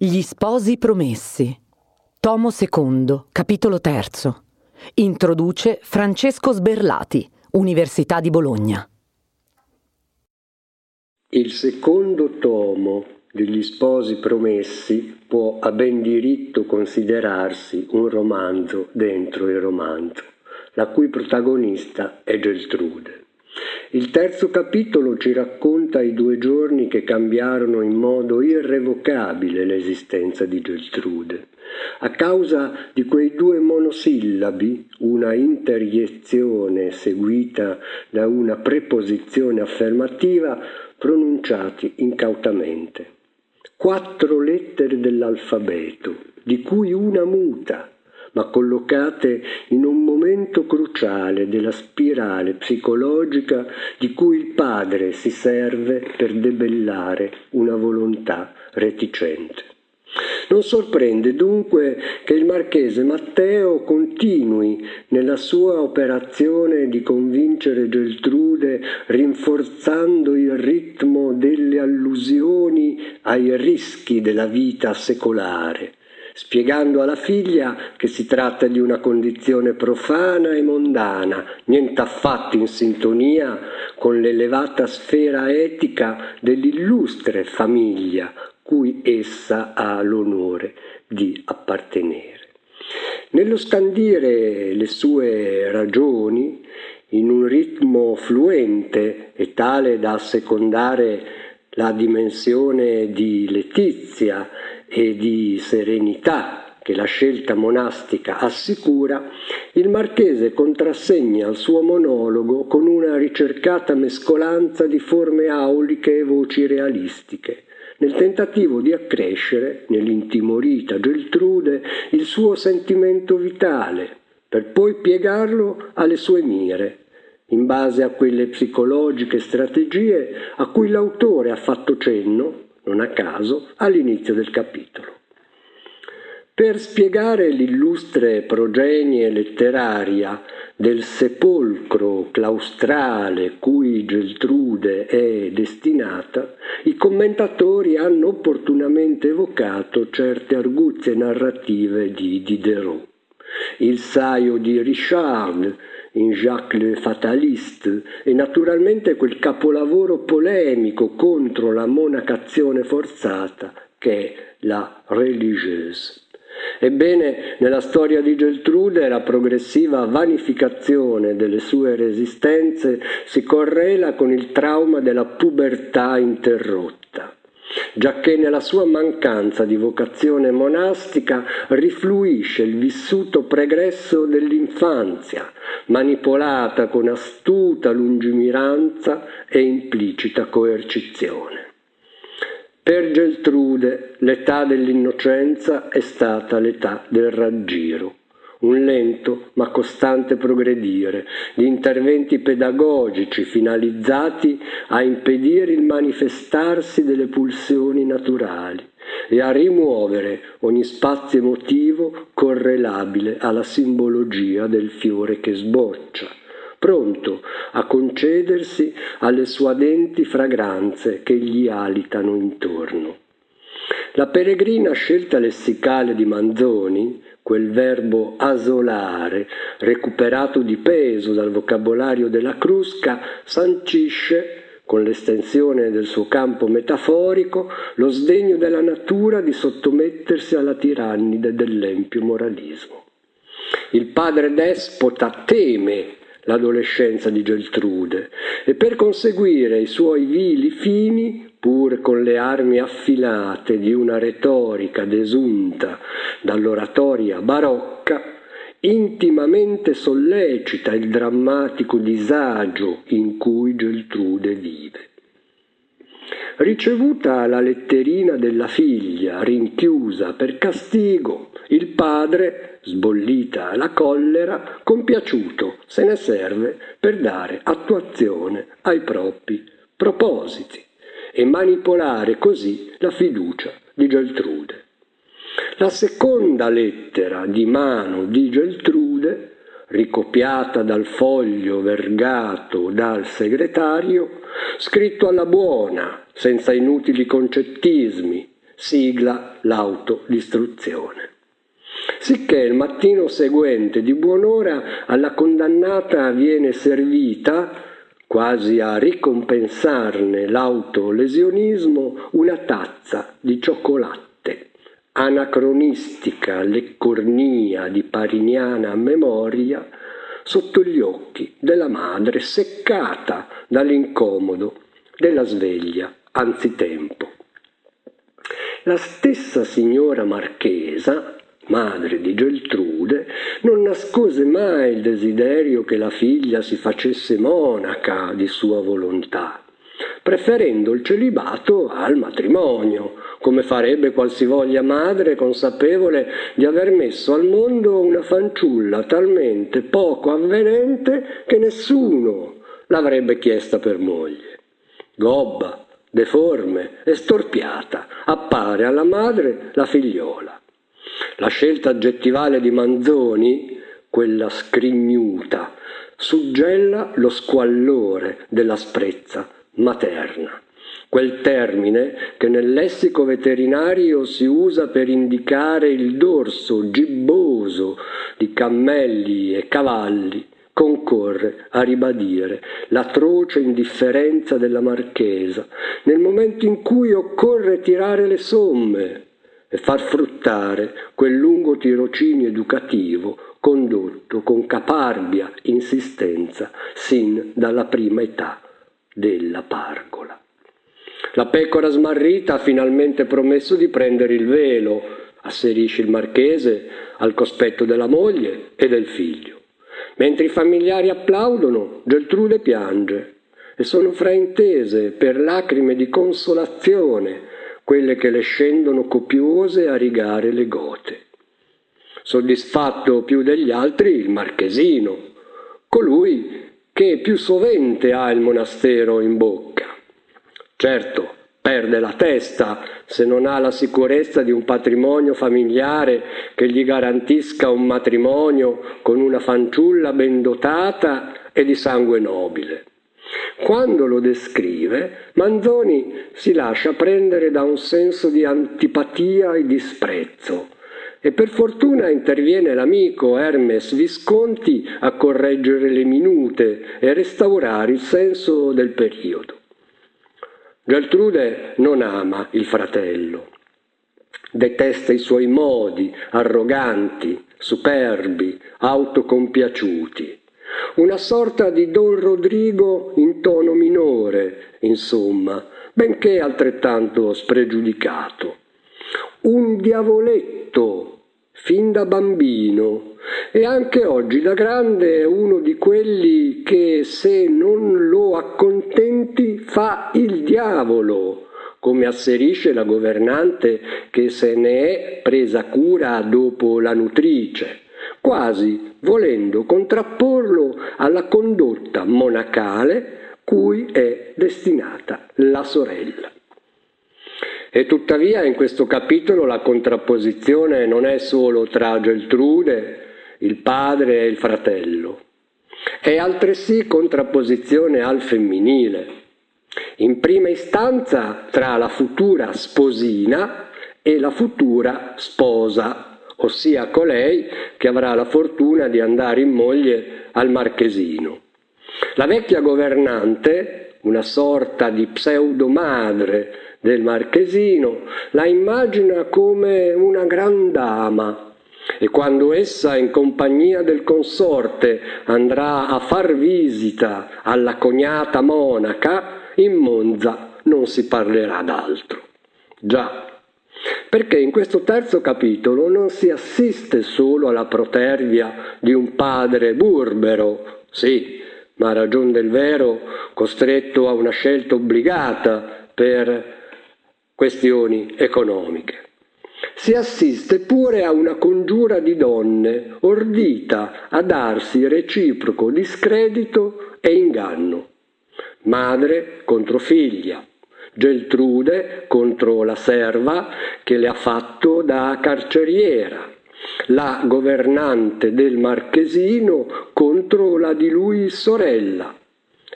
Gli sposi promessi. Tomo II, capitolo terzo. Introduce Francesco Sberlati, Università di Bologna. Il secondo tomo degli sposi promessi può a ben diritto considerarsi un romanzo dentro il romanzo, la cui protagonista è Geltrude. Il terzo capitolo ci racconta i due giorni che cambiarono in modo irrevocabile l'esistenza di Geltrude. A causa di quei due monosillabi, una interiezione seguita da una preposizione affermativa, pronunciati incautamente. Quattro lettere dell'alfabeto, di cui una muta, ma collocate in un momento cruciale della spirale psicologica di cui il padre si serve per debellare una volontà reticente. Non sorprende dunque che il marchese Matteo continui nella sua operazione di convincere Geltrude rinforzando il ritmo delle allusioni ai rischi della vita secolare, spiegando alla figlia che si tratta di una condizione profana e mondana, niente affatto in sintonia con l'elevata sfera etica dell'illustre famiglia cui essa ha l'onore di appartenere. Nello scandire le sue ragioni in un ritmo fluente e tale da assecondare la dimensione di letizia e di serenità che la scelta monastica assicura, il marchese contrassegna il suo monologo con una ricercata mescolanza di forme auliche e voci realistiche, nel tentativo di accrescere nell'intimorita Geltrude il suo sentimento vitale, per poi piegarlo alle sue mire, in base a quelle psicologiche strategie a cui l'autore ha fatto cenno non a caso, all'inizio del capitolo. Per spiegare l'illustre progenie letteraria del sepolcro claustrale cui Geltrude è destinata, i commentatori hanno opportunamente evocato certe arguzie narrative di Diderot. Il saio di Richard, in Jacques le Fataliste e naturalmente quel capolavoro polemico contro la monacazione forzata che è la religieuse. Ebbene, nella storia di Geltrude la progressiva vanificazione delle sue resistenze si correla con il trauma della pubertà interrotta giacché nella sua mancanza di vocazione monastica rifluisce il vissuto pregresso dell'infanzia, manipolata con astuta lungimiranza e implicita coercizione. Per Geltrude l'età dell'innocenza è stata l'età del raggiro un lento ma costante progredire di interventi pedagogici finalizzati a impedire il manifestarsi delle pulsioni naturali e a rimuovere ogni spazio emotivo correlabile alla simbologia del fiore che sboccia, pronto a concedersi alle suadenti fragranze che gli alitano intorno. La peregrina scelta lessicale di Manzoni quel verbo asolare, recuperato di peso dal vocabolario della Crusca, sancisce, con l'estensione del suo campo metaforico, lo sdegno della natura di sottomettersi alla tirannide dell'empio moralismo. Il padre despota teme l'adolescenza di Geltrude e per conseguire i suoi vili fini pur con le armi affilate di una retorica desunta dall'oratoria barocca, intimamente sollecita il drammatico disagio in cui Geltrude vive. Ricevuta la letterina della figlia rinchiusa per castigo, il padre, sbollita la collera, compiaciuto se ne serve per dare attuazione ai propri propositi e manipolare così la fiducia di Geltrude. La seconda lettera di mano di Geltrude, ricopiata dal foglio vergato dal segretario, scritto alla buona, senza inutili concettismi, sigla l'autodistruzione. Sicché il mattino seguente di buon'ora alla condannata viene servita, quasi a ricompensarne l'autolesionismo, una tazza di cioccolatte, anacronistica leccornia di pariniana memoria, sotto gli occhi della madre seccata dall'incomodo della sveglia anzitempo. La stessa signora marchesa, madre di Geltrude, non nascose mai il desiderio che la figlia si facesse monaca di sua volontà, preferendo il celibato al matrimonio, come farebbe qualsivoglia madre consapevole di aver messo al mondo una fanciulla talmente poco avvenente che nessuno l'avrebbe chiesta per moglie. Gobba, deforme e storpiata, appare alla madre la figliola. La scelta aggettivale di Manzoni, quella scrignuta, suggella lo squallore dell'asprezza materna. Quel termine che nel lessico veterinario si usa per indicare il dorso gibboso di cammelli e cavalli concorre a ribadire l'atroce indifferenza della marchesa nel momento in cui occorre tirare le somme e far fruttare quel lungo tirocinio educativo condotto con caparbia insistenza sin dalla prima età della pargola. La pecora smarrita ha finalmente promesso di prendere il velo, asserisce il marchese al cospetto della moglie e del figlio. Mentre i familiari applaudono, Geltrude piange e sono fraintese per lacrime di consolazione quelle che le scendono copiose a rigare le gote. Soddisfatto più degli altri il marchesino, colui che più sovente ha il monastero in bocca. Certo, perde la testa se non ha la sicurezza di un patrimonio familiare che gli garantisca un matrimonio con una fanciulla ben dotata e di sangue nobile. Quando lo descrive, Manzoni si lascia prendere da un senso di antipatia e disprezzo. E per fortuna interviene l'amico Hermes Visconti a correggere le minute e restaurare il senso del periodo. Geltrude non ama il fratello, detesta i suoi modi arroganti, superbi, autocompiaciuti. Una sorta di Don Rodrigo in tono minore, insomma, benché altrettanto spregiudicato. Un diavoletto fin da bambino e anche oggi da grande è uno di quelli che se non lo accontenti fa il diavolo, come asserisce la governante che se ne è presa cura dopo la nutrice, quasi volendo contrapporlo alla condotta monacale cui è destinata la sorella. E tuttavia in questo capitolo la contrapposizione non è solo tra Geltrude, il padre e il fratello, è altresì contrapposizione al femminile. In prima istanza tra la futura sposina e la futura sposa, ossia colei che avrà la fortuna di andare in moglie al marchesino. La vecchia governante, una sorta di pseudomadre del marchesino, la immagina come una gran dama e quando essa in compagnia del consorte andrà a far visita alla cognata monaca, in Monza non si parlerà d'altro. Già, perché in questo terzo capitolo non si assiste solo alla protervia di un padre burbero, sì, ma a ragion del vero costretto a una scelta obbligata per questioni economiche. Si assiste pure a una congiura di donne ordita a darsi reciproco discredito e inganno. Madre contro figlia, Geltrude contro la serva che le ha fatto da carceriera, la governante del marchesino contro la di lui sorella.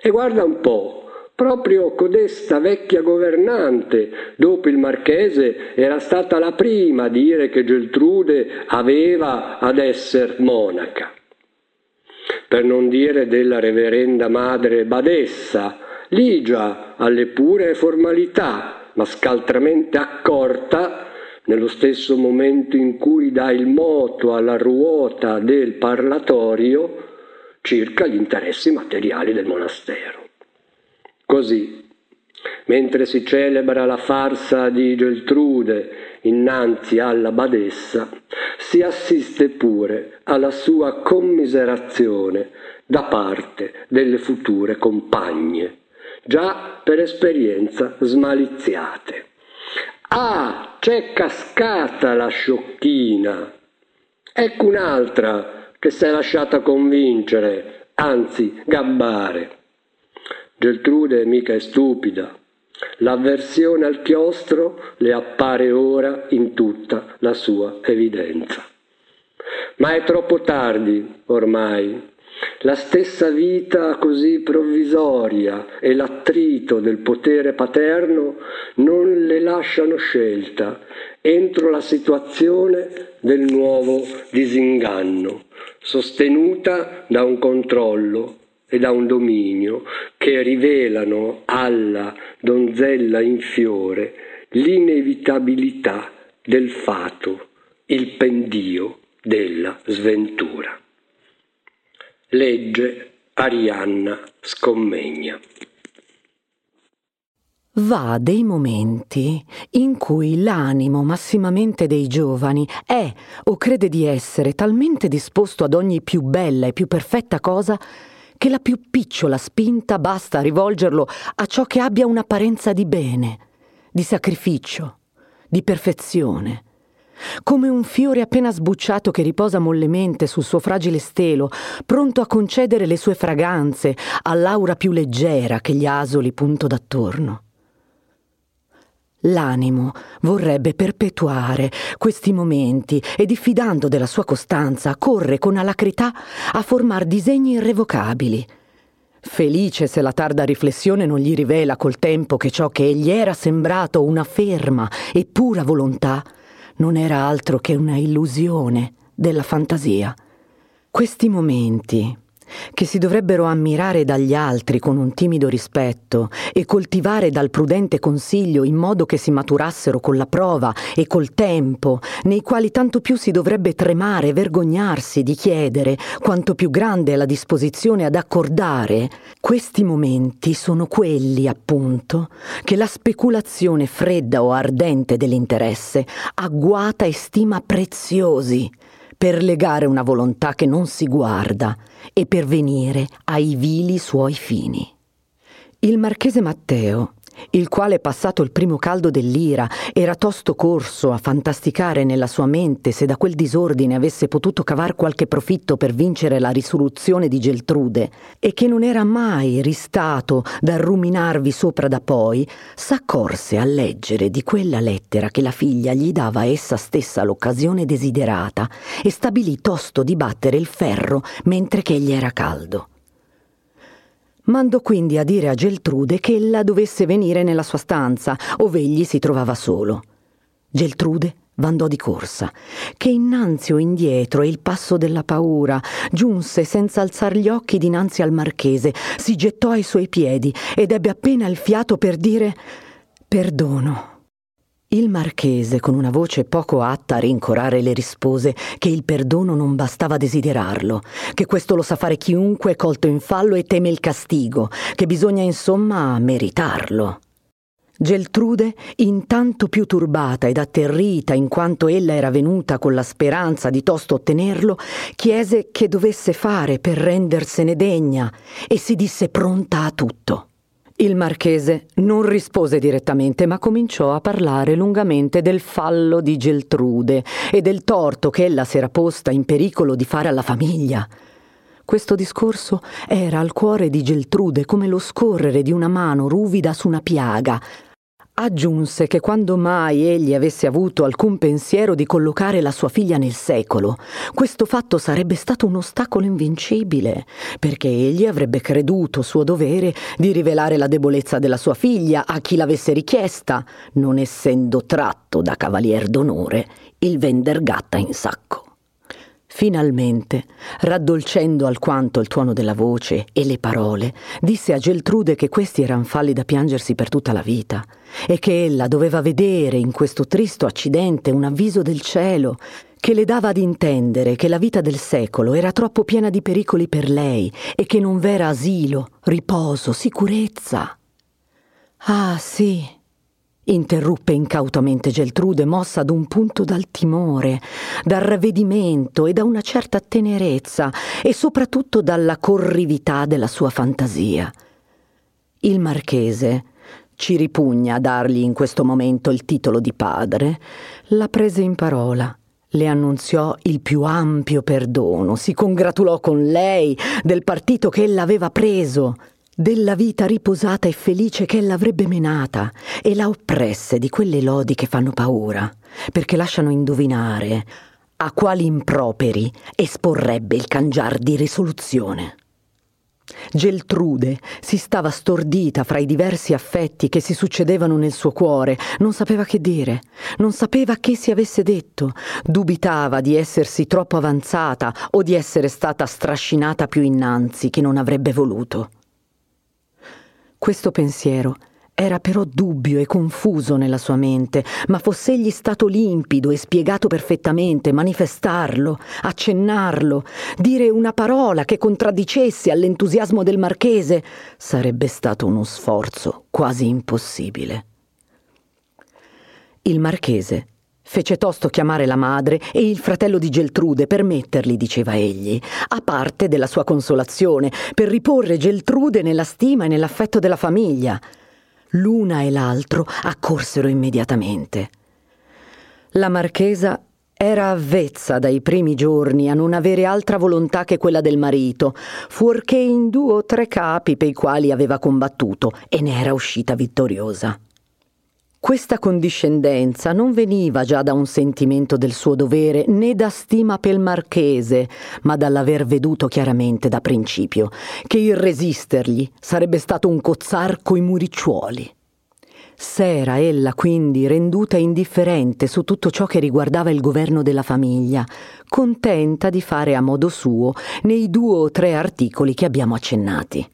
E guarda un po' Proprio codesta vecchia governante, dopo il marchese, era stata la prima a dire che Geltrude aveva ad esser monaca. Per non dire della reverenda madre Badessa, ligia alle pure formalità, ma scaltramente accorta nello stesso momento in cui dà il moto alla ruota del parlatorio circa gli interessi materiali del monastero. Così, mentre si celebra la farsa di Geltrude innanzi alla badessa, si assiste pure alla sua commiserazione da parte delle future compagne, già per esperienza smaliziate. Ah, c'è cascata la sciocchina! Ecco un'altra che si è lasciata convincere, anzi gabbare. Geltrude mica è stupida. L'avversione al chiostro le appare ora in tutta la sua evidenza. Ma è troppo tardi ormai. La stessa vita così provvisoria e l'attrito del potere paterno non le lasciano scelta entro la situazione del nuovo disinganno, sostenuta da un controllo e da un dominio che rivelano alla donzella in fiore l'inevitabilità del fato, il pendio della sventura. Legge Arianna Scommegna. Va dei momenti in cui l'animo massimamente dei giovani è o crede di essere talmente disposto ad ogni più bella e più perfetta cosa che la più picciola spinta basta rivolgerlo a ciò che abbia un'apparenza di bene, di sacrificio, di perfezione. Come un fiore appena sbucciato che riposa mollemente sul suo fragile stelo, pronto a concedere le sue fragranze all'aura più leggera che gli asoli punto d'attorno. L'animo vorrebbe perpetuare questi momenti e diffidando della sua costanza corre con alacrità a formar disegni irrevocabili. Felice se la tarda riflessione non gli rivela col tempo che ciò che gli era sembrato una ferma e pura volontà non era altro che una illusione della fantasia. Questi momenti, che si dovrebbero ammirare dagli altri con un timido rispetto e coltivare dal prudente consiglio in modo che si maturassero con la prova e col tempo, nei quali tanto più si dovrebbe tremare e vergognarsi di chiedere quanto più grande è la disposizione ad accordare, questi momenti sono quelli, appunto, che la speculazione fredda o ardente dell'interesse agguata e stima preziosi per legare una volontà che non si guarda e per venire ai vili suoi fini. Il marchese Matteo il quale, passato il primo caldo dell'ira, era tosto corso a fantasticare nella sua mente se da quel disordine avesse potuto cavar qualche profitto per vincere la risoluzione di Geltrude, e che non era mai ristato da ruminarvi sopra da poi, s'accorse a leggere di quella lettera che la figlia gli dava essa stessa l'occasione desiderata e stabilì tosto di battere il ferro mentre che egli era caldo. Mandò quindi a dire a Geltrude che ella dovesse venire nella sua stanza, ove egli si trovava solo. Geltrude vandò di corsa, che innanzi o indietro e il passo della paura giunse senza alzar gli occhi dinanzi al marchese, si gettò ai suoi piedi ed ebbe appena il fiato per dire perdono. Il marchese, con una voce poco atta a rincorare, le rispose che il perdono non bastava desiderarlo, che questo lo sa fare chiunque è colto in fallo e teme il castigo, che bisogna insomma meritarlo. Geltrude, intanto più turbata ed atterrita in quanto ella era venuta con la speranza di tosto ottenerlo, chiese che dovesse fare per rendersene degna e si disse pronta a tutto. Il marchese non rispose direttamente, ma cominciò a parlare lungamente del fallo di Geltrude e del torto che ella s'era posta in pericolo di fare alla famiglia. Questo discorso era al cuore di Geltrude come lo scorrere di una mano ruvida su una piaga. Aggiunse che quando mai egli avesse avuto alcun pensiero di collocare la sua figlia nel secolo, questo fatto sarebbe stato un ostacolo invincibile, perché egli avrebbe creduto suo dovere di rivelare la debolezza della sua figlia a chi l'avesse richiesta, non essendo tratto da cavalier d'onore il vender gatta in sacco. Finalmente, raddolcendo alquanto il tuono della voce e le parole, disse a Geltrude che questi erano falli da piangersi per tutta la vita e che ella doveva vedere in questo tristo accidente un avviso del cielo che le dava ad intendere che la vita del secolo era troppo piena di pericoli per lei e che non v'era asilo, riposo, sicurezza. Ah sì, interruppe incautamente Geltrude, mossa d'un punto dal timore, dal ravvedimento e da una certa tenerezza e soprattutto dalla corrività della sua fantasia. Il marchese, ci ripugna dargli in questo momento il titolo di padre, la prese in parola le annunziò il più ampio perdono, si congratulò con lei del partito che ella aveva preso della vita riposata e felice che ella avrebbe menata e la oppresse di quelle lodi che fanno paura, perché lasciano indovinare a quali improperi esporrebbe il cangiar di risoluzione. Geltrude si stava stordita fra i diversi affetti che si succedevano nel suo cuore, non sapeva che dire, non sapeva che si avesse detto, dubitava di essersi troppo avanzata o di essere stata strascinata più innanzi che non avrebbe voluto. Questo pensiero era però dubbio e confuso nella sua mente, ma foss'egli stato limpido e spiegato perfettamente, manifestarlo, accennarlo, dire una parola che contraddicesse all'entusiasmo del marchese, sarebbe stato uno sforzo quasi impossibile. Il marchese Fece tosto chiamare la madre e il fratello di Geltrude per metterli, diceva egli, a parte della sua consolazione, per riporre Geltrude nella stima e nell'affetto della famiglia. L'una e l'altro accorsero immediatamente. La marchesa era avvezza dai primi giorni a non avere altra volontà che quella del marito, fuorché in due o tre capi pei quali aveva combattuto e ne era uscita vittoriosa. Questa condiscendenza non veniva già da un sentimento del suo dovere né da stima pel marchese, ma dall'aver veduto chiaramente da principio che il resistergli sarebbe stato un cozzar coi muricciuoli. S'era ella quindi renduta indifferente su tutto ciò che riguardava il governo della famiglia, contenta di fare a modo suo nei due o tre articoli che abbiamo accennati.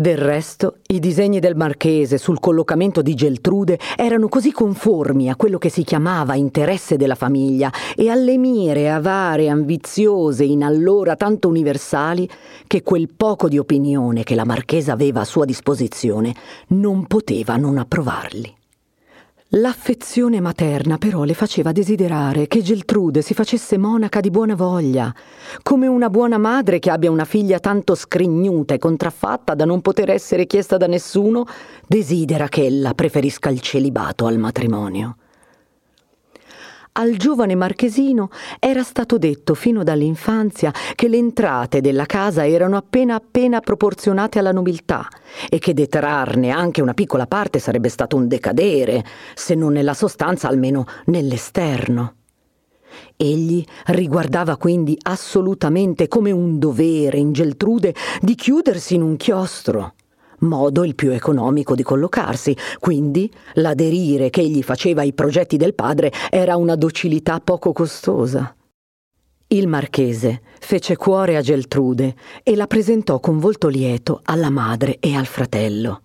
Del resto, i disegni del marchese sul collocamento di Geltrude erano così conformi a quello che si chiamava interesse della famiglia e alle mire avare ambiziose in allora tanto universali che quel poco di opinione che la marchesa aveva a sua disposizione non poteva non approvarli. L'affezione materna però le faceva desiderare che Geltrude si facesse monaca di buona voglia, come una buona madre che abbia una figlia tanto scrignuta e contraffatta da non poter essere chiesta da nessuno, desidera che ella preferisca il celibato al matrimonio al giovane marchesino era stato detto fino dall'infanzia che le entrate della casa erano appena appena proporzionate alla nobiltà e che detrarne anche una piccola parte sarebbe stato un decadere, se non nella sostanza almeno nell'esterno. Egli riguardava quindi assolutamente come un dovere in Geltrude di chiudersi in un chiostro modo il più economico di collocarsi, quindi l'aderire che egli faceva ai progetti del padre era una docilità poco costosa. Il marchese fece cuore a Geltrude e la presentò con volto lieto alla madre e al fratello.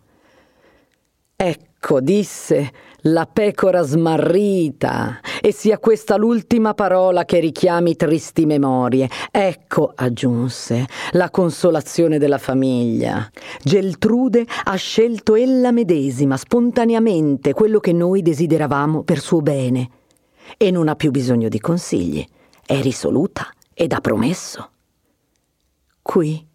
Ecco, disse, la pecora smarrita, e sia questa l'ultima parola che richiami tristi memorie. Ecco, aggiunse, la consolazione della famiglia. Geltrude ha scelto ella medesima, spontaneamente, quello che noi desideravamo per suo bene, e non ha più bisogno di consigli. È risoluta ed ha promesso. Qui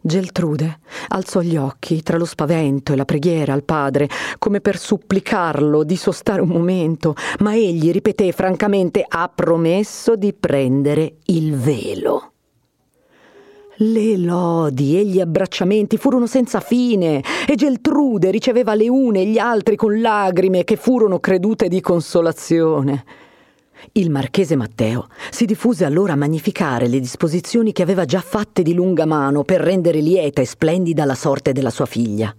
Geltrude alzò gli occhi tra lo spavento e la preghiera al padre, come per supplicarlo di sostare un momento, ma egli ripeté francamente ha promesso di prendere il velo. Le lodi e gli abbracciamenti furono senza fine e Geltrude riceveva le une e gli altri con lagrime che furono credute di consolazione. Il marchese Matteo si diffuse allora a magnificare le disposizioni che aveva già fatte di lunga mano per rendere lieta e splendida la sorte della sua figlia.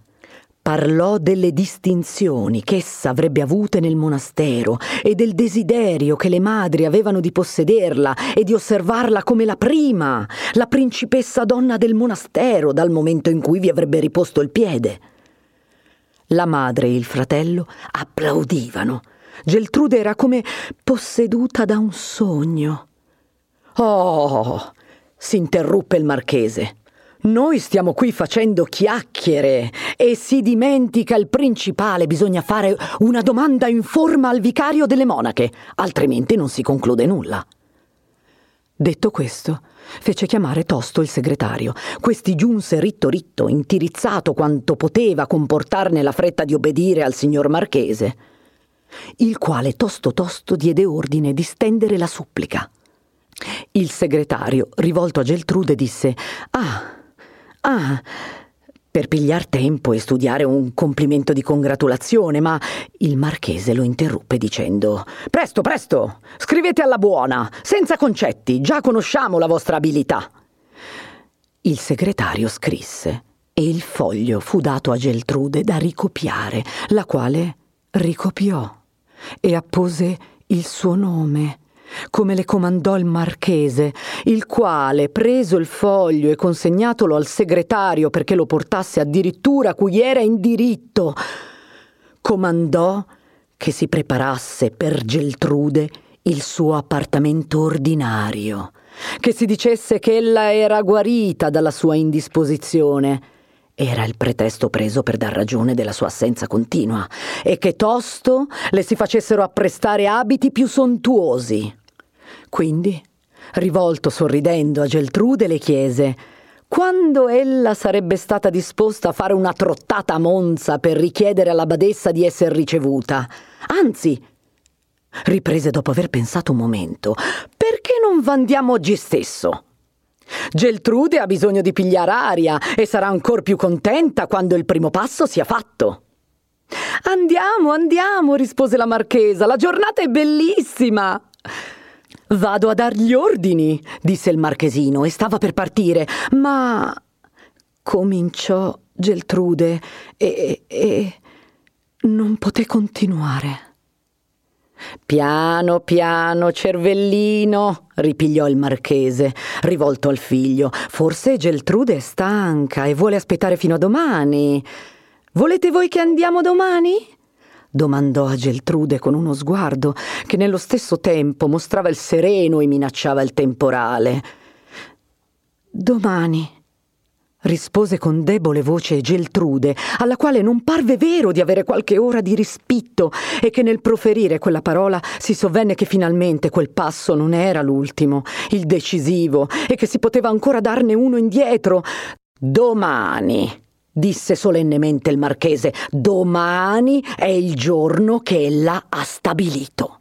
Parlò delle distinzioni che essa avrebbe avute nel monastero e del desiderio che le madri avevano di possederla e di osservarla come la prima, la principessa donna del monastero dal momento in cui vi avrebbe riposto il piede. La madre e il fratello applaudivano. Geltrude era come posseduta da un sogno. Oh! si interruppe il marchese. Noi stiamo qui facendo chiacchiere e si dimentica il principale. Bisogna fare una domanda in forma al vicario delle monache, altrimenti non si conclude nulla. Detto questo, fece chiamare tosto il segretario. Questi giunse ritto ritto, intirizzato quanto poteva comportarne la fretta di obbedire al signor marchese, il quale tosto tosto diede ordine di stendere la supplica. Il segretario, rivolto a Geltrude, disse: Ah, Ah, per pigliar tempo e studiare un complimento di congratulazione, ma il marchese lo interruppe dicendo Presto, presto, scrivete alla buona, senza concetti, già conosciamo la vostra abilità. Il segretario scrisse e il foglio fu dato a Geltrude da ricopiare, la quale ricopiò e appose il suo nome come le comandò il marchese, il quale, preso il foglio e consegnatolo al segretario perché lo portasse addirittura cui era in diritto, comandò che si preparasse per Geltrude il suo appartamento ordinario, che si dicesse che ella era guarita dalla sua indisposizione era il pretesto preso per dar ragione della sua assenza continua e che tosto le si facessero apprestare abiti più sontuosi. Quindi, rivolto sorridendo a Geltrude, le chiese quando ella sarebbe stata disposta a fare una trottata a Monza per richiedere alla badessa di essere ricevuta. Anzi, riprese dopo aver pensato un momento, perché non vandiamo oggi stesso? Geltrude ha bisogno di pigliare aria e sarà ancor più contenta quando il primo passo sia fatto. Andiamo, andiamo, rispose la marchesa, la giornata è bellissima. Vado a dargli ordini, disse il marchesino e stava per partire, ma cominciò Geltrude e, e non poté continuare. Piano, piano, cervellino, ripigliò il marchese, rivolto al figlio. Forse Geltrude è stanca e vuole aspettare fino a domani. Volete voi che andiamo domani? domandò a Geltrude con uno sguardo che nello stesso tempo mostrava il sereno e minacciava il temporale. Domani rispose con debole voce Geltrude, alla quale non parve vero di avere qualche ora di rispitto e che nel proferire quella parola si sovvenne che finalmente quel passo non era l'ultimo, il decisivo, e che si poteva ancora darne uno indietro. Domani, disse solennemente il marchese, domani è il giorno che ella ha stabilito.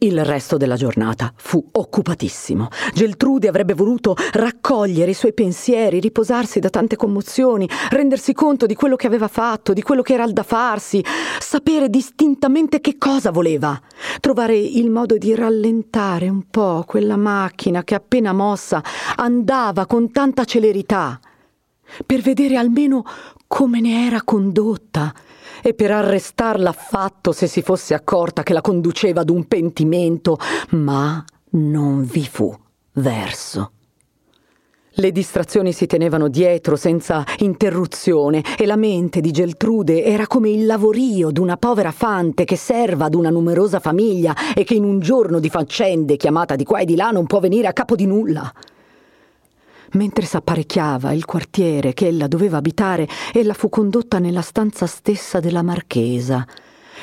Il resto della giornata fu occupatissimo. Geltrude avrebbe voluto raccogliere i suoi pensieri, riposarsi da tante commozioni, rendersi conto di quello che aveva fatto, di quello che era da farsi, sapere distintamente che cosa voleva, trovare il modo di rallentare un po' quella macchina che appena mossa andava con tanta celerità, per vedere almeno come ne era condotta e per arrestarla affatto se si fosse accorta che la conduceva ad un pentimento, ma non vi fu verso. Le distrazioni si tenevano dietro senza interruzione e la mente di Geltrude era come il lavorio d'una povera fante che serva ad una numerosa famiglia e che in un giorno di faccende chiamata di qua e di là non può venire a capo di nulla. Mentre s'apparecchiava il quartiere che ella doveva abitare, ella fu condotta nella stanza stessa della marchesa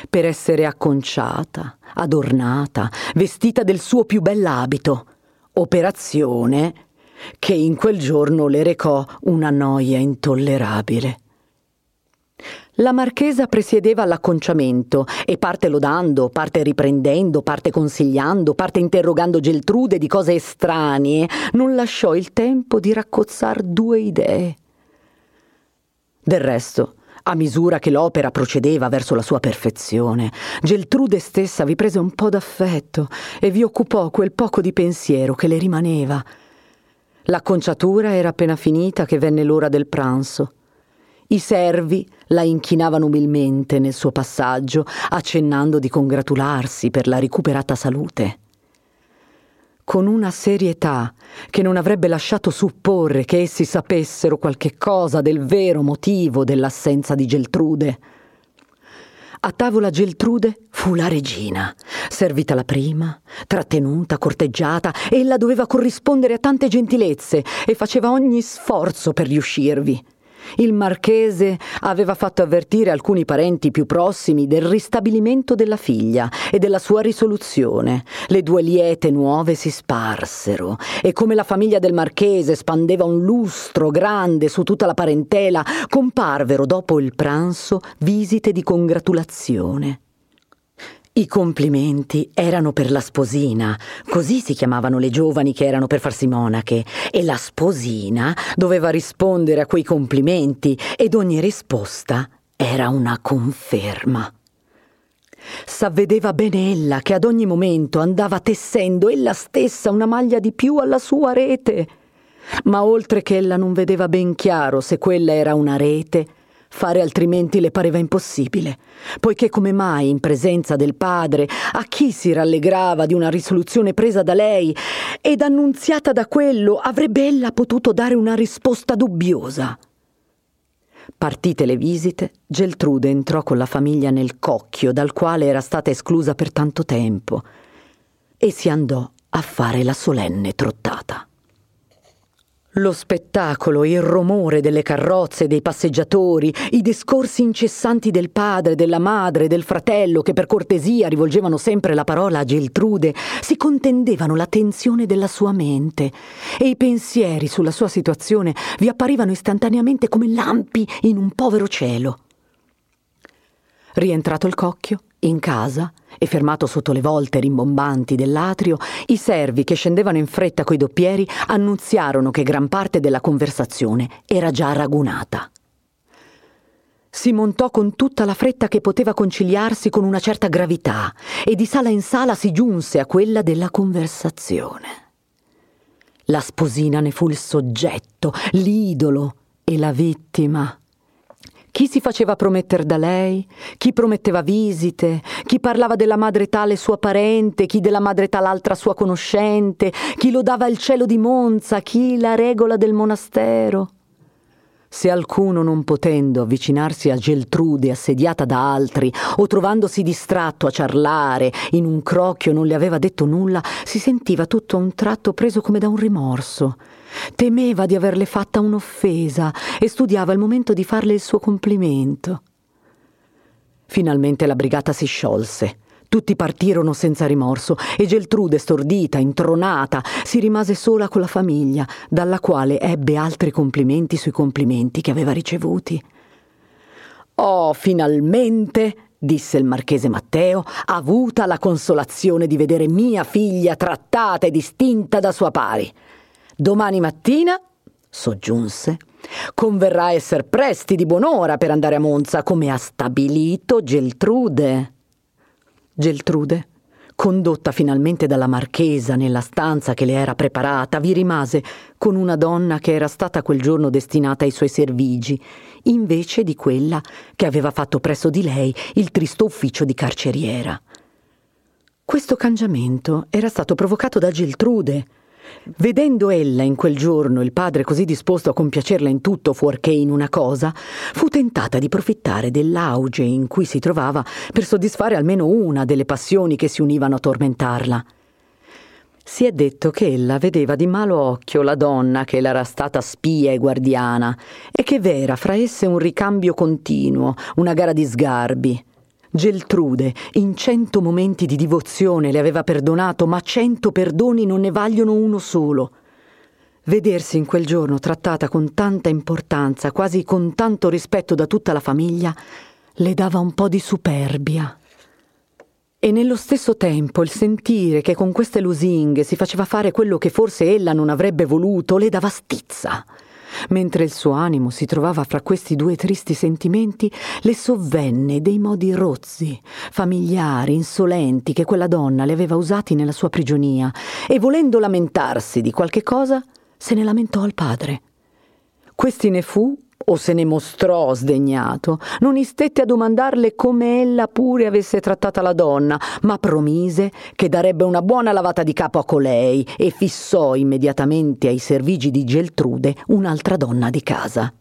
per essere acconciata, adornata, vestita del suo più bell'abito. Operazione che in quel giorno le recò una noia intollerabile. La marchesa presiedeva all'acconciamento e parte lodando, parte riprendendo, parte consigliando, parte interrogando Geltrude di cose estranee, non lasciò il tempo di raccozzar due idee. Del resto, a misura che l'opera procedeva verso la sua perfezione, Geltrude stessa vi prese un po' d'affetto e vi occupò quel poco di pensiero che le rimaneva. L'acconciatura era appena finita che venne l'ora del pranzo. I servi la inchinavano umilmente nel suo passaggio, accennando di congratularsi per la recuperata salute. Con una serietà che non avrebbe lasciato supporre che essi sapessero qualche cosa del vero motivo dell'assenza di Geltrude. A tavola Geltrude fu la regina, servita la prima, trattenuta, corteggiata, ella doveva corrispondere a tante gentilezze e faceva ogni sforzo per riuscirvi. Il marchese aveva fatto avvertire alcuni parenti più prossimi del ristabilimento della figlia e della sua risoluzione. Le due liete nuove si sparsero e come la famiglia del marchese spandeva un lustro grande su tutta la parentela, comparvero dopo il pranzo visite di congratulazione. I complimenti erano per la sposina, così si chiamavano le giovani che erano per farsi monache, e la sposina doveva rispondere a quei complimenti ed ogni risposta era una conferma. S'avvedeva bene ella che ad ogni momento andava tessendo ella stessa una maglia di più alla sua rete. Ma oltre che ella non vedeva ben chiaro se quella era una rete, Fare altrimenti le pareva impossibile, poiché come mai in presenza del padre a chi si rallegrava di una risoluzione presa da lei ed annunziata da quello avrebbe ella potuto dare una risposta dubbiosa? Partite le visite, Geltrude entrò con la famiglia nel cocchio dal quale era stata esclusa per tanto tempo e si andò a fare la solenne trottata. Lo spettacolo, il rumore delle carrozze, dei passeggiatori, i discorsi incessanti del padre, della madre, del fratello, che per cortesia rivolgevano sempre la parola a Geltrude, si contendevano la tensione della sua mente e i pensieri sulla sua situazione vi apparivano istantaneamente come lampi in un povero cielo. Rientrato il cocchio, in casa, e fermato sotto le volte rimbombanti dell'atrio, i servi che scendevano in fretta coi doppieri annunziarono che gran parte della conversazione era già ragunata. Si montò con tutta la fretta che poteva conciliarsi con una certa gravità e di sala in sala si giunse a quella della conversazione. La sposina ne fu il soggetto, l'idolo e la vittima. Chi si faceva promettere da lei, chi prometteva visite, chi parlava della madre tale sua parente, chi della madre tal'altra sua conoscente, chi lodava il cielo di Monza, chi la regola del monastero. Se alcuno non potendo avvicinarsi a Geltrude assediata da altri o trovandosi distratto a ciarlare in un crocchio non le aveva detto nulla, si sentiva tutto a un tratto preso come da un rimorso Temeva di averle fatta un'offesa e studiava il momento di farle il suo complimento. Finalmente la brigata si sciolse. Tutti partirono senza rimorso e Geltrude, stordita, intronata, si rimase sola con la famiglia, dalla quale ebbe altri complimenti sui complimenti che aveva ricevuti. Oh, finalmente, disse il marchese Matteo, avuta la consolazione di vedere mia figlia trattata e distinta da sua pari. Domani mattina, soggiunse, converrà esser presti di buon'ora per andare a Monza, come ha stabilito Geltrude. Geltrude, condotta finalmente dalla marchesa nella stanza che le era preparata, vi rimase con una donna che era stata quel giorno destinata ai suoi servigi, invece di quella che aveva fatto presso di lei il tristo ufficio di carceriera. Questo cangiamento era stato provocato da Geltrude, Vedendo ella in quel giorno il padre così disposto a compiacerla in tutto fuorché in una cosa, fu tentata di profittare dell'auge in cui si trovava per soddisfare almeno una delle passioni che si univano a tormentarla. Si è detto che ella vedeva di malo occhio la donna che le era stata spia e guardiana e che v'era fra esse un ricambio continuo, una gara di sgarbi. Geltrude in cento momenti di divozione le aveva perdonato, ma cento perdoni non ne vagliono uno solo. Vedersi in quel giorno trattata con tanta importanza, quasi con tanto rispetto da tutta la famiglia, le dava un po' di superbia. E nello stesso tempo il sentire che con queste lusinghe si faceva fare quello che forse ella non avrebbe voluto le dava stizza. Mentre il suo animo si trovava fra questi due tristi sentimenti, le sovvenne dei modi rozzi, familiari, insolenti che quella donna le aveva usati nella sua prigionia e volendo lamentarsi di qualche cosa, se ne lamentò al padre. Questi ne fu o se ne mostrò sdegnato, non istette a domandarle come ella pure avesse trattata la donna, ma promise che darebbe una buona lavata di capo a colei e fissò immediatamente ai servigi di Geltrude un'altra donna di casa.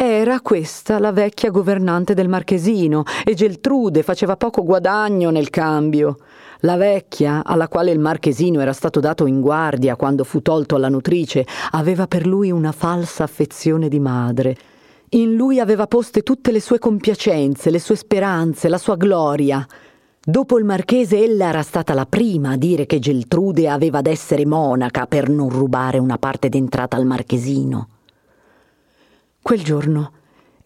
Era questa la vecchia governante del marchesino e Geltrude faceva poco guadagno nel cambio. La vecchia, alla quale il marchesino era stato dato in guardia quando fu tolto alla nutrice, aveva per lui una falsa affezione di madre. In lui aveva poste tutte le sue compiacenze, le sue speranze, la sua gloria. Dopo il marchese ella era stata la prima a dire che Geltrude aveva d'essere monaca per non rubare una parte d'entrata al marchesino. Quel giorno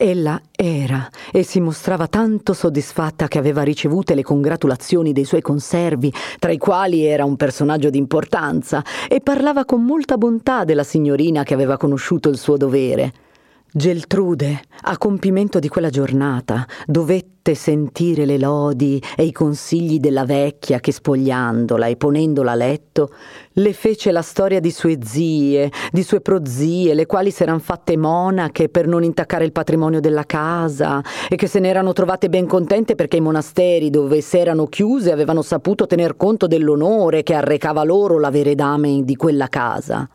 Ella era e si mostrava tanto soddisfatta che aveva ricevute le congratulazioni dei suoi conservi, tra i quali era un personaggio di importanza, e parlava con molta bontà della signorina che aveva conosciuto il suo dovere. Geltrude, a compimento di quella giornata, dovette sentire le lodi e i consigli della vecchia che spogliandola e ponendola a letto, le fece la storia di sue zie, di sue prozie, le quali s'eran fatte monache per non intaccare il patrimonio della casa e che se ne erano trovate ben contente perché i monasteri dove s'erano chiuse avevano saputo tener conto dell'onore che arrecava loro l'avere dame di quella casa.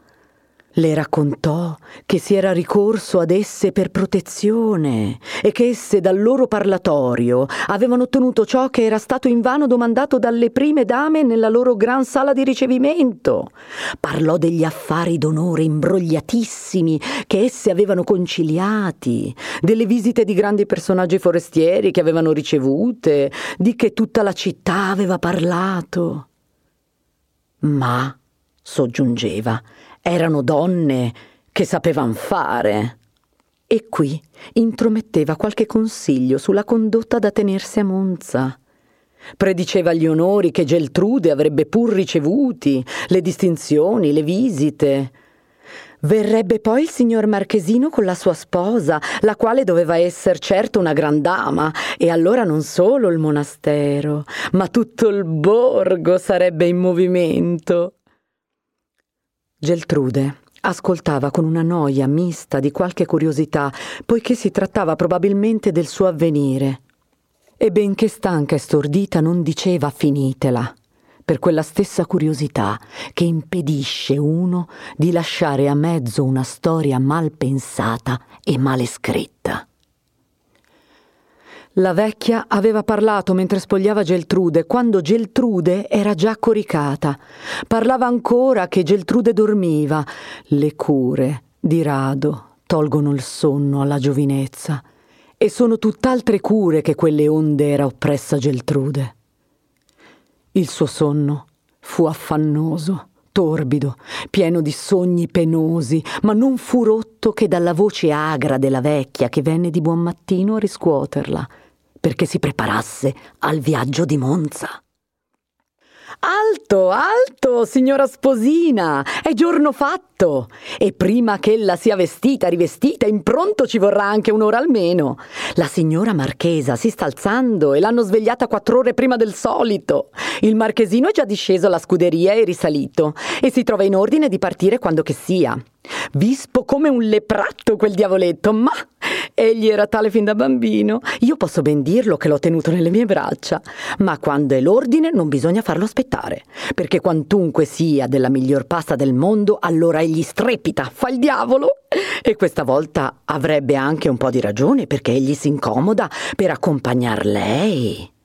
Le raccontò che si era ricorso ad esse per protezione e che esse dal loro parlatorio avevano ottenuto ciò che era stato invano domandato dalle prime dame nella loro gran sala di ricevimento. Parlò degli affari d'onore imbrogliatissimi che esse avevano conciliati, delle visite di grandi personaggi forestieri che avevano ricevute, di che tutta la città aveva parlato. Ma, soggiungeva, erano donne che sapevan fare. E qui intrometteva qualche consiglio sulla condotta da tenersi a Monza. Prediceva gli onori che Geltrude avrebbe pur ricevuti, le distinzioni, le visite. Verrebbe poi il signor Marchesino con la sua sposa, la quale doveva essere certo una gran dama, e allora non solo il monastero, ma tutto il borgo sarebbe in movimento. Geltrude ascoltava con una noia mista di qualche curiosità, poiché si trattava probabilmente del suo avvenire. E benché stanca e stordita non diceva finitela, per quella stessa curiosità che impedisce uno di lasciare a mezzo una storia mal pensata e male scritta. La vecchia aveva parlato mentre spogliava Geltrude, quando Geltrude era già coricata. Parlava ancora che Geltrude dormiva. Le cure, di rado, tolgono il sonno alla giovinezza. E sono tutt'altre cure che quelle onde era oppressa Geltrude. Il suo sonno fu affannoso, torbido, pieno di sogni penosi, ma non fu rotto che dalla voce agra della vecchia che venne di buon mattino a riscuoterla perché si preparasse al viaggio di Monza. Alto, alto, signora sposina, è giorno fatto. E prima che ella sia vestita, rivestita, in pronto ci vorrà anche un'ora almeno. La signora marchesa si sta alzando e l'hanno svegliata quattro ore prima del solito. Il marchesino è già disceso alla scuderia e risalito, e si trova in ordine di partire quando che sia. Vispo come un lepratto quel diavoletto, ma egli era tale fin da bambino. Io posso ben dirlo che l'ho tenuto nelle mie braccia, ma quando è l'ordine non bisogna farlo aspettare, perché quantunque sia della miglior pasta del mondo, allora egli strepita, fa il diavolo. E questa volta avrebbe anche un po' di ragione, perché egli si incomoda per accompagnar lei.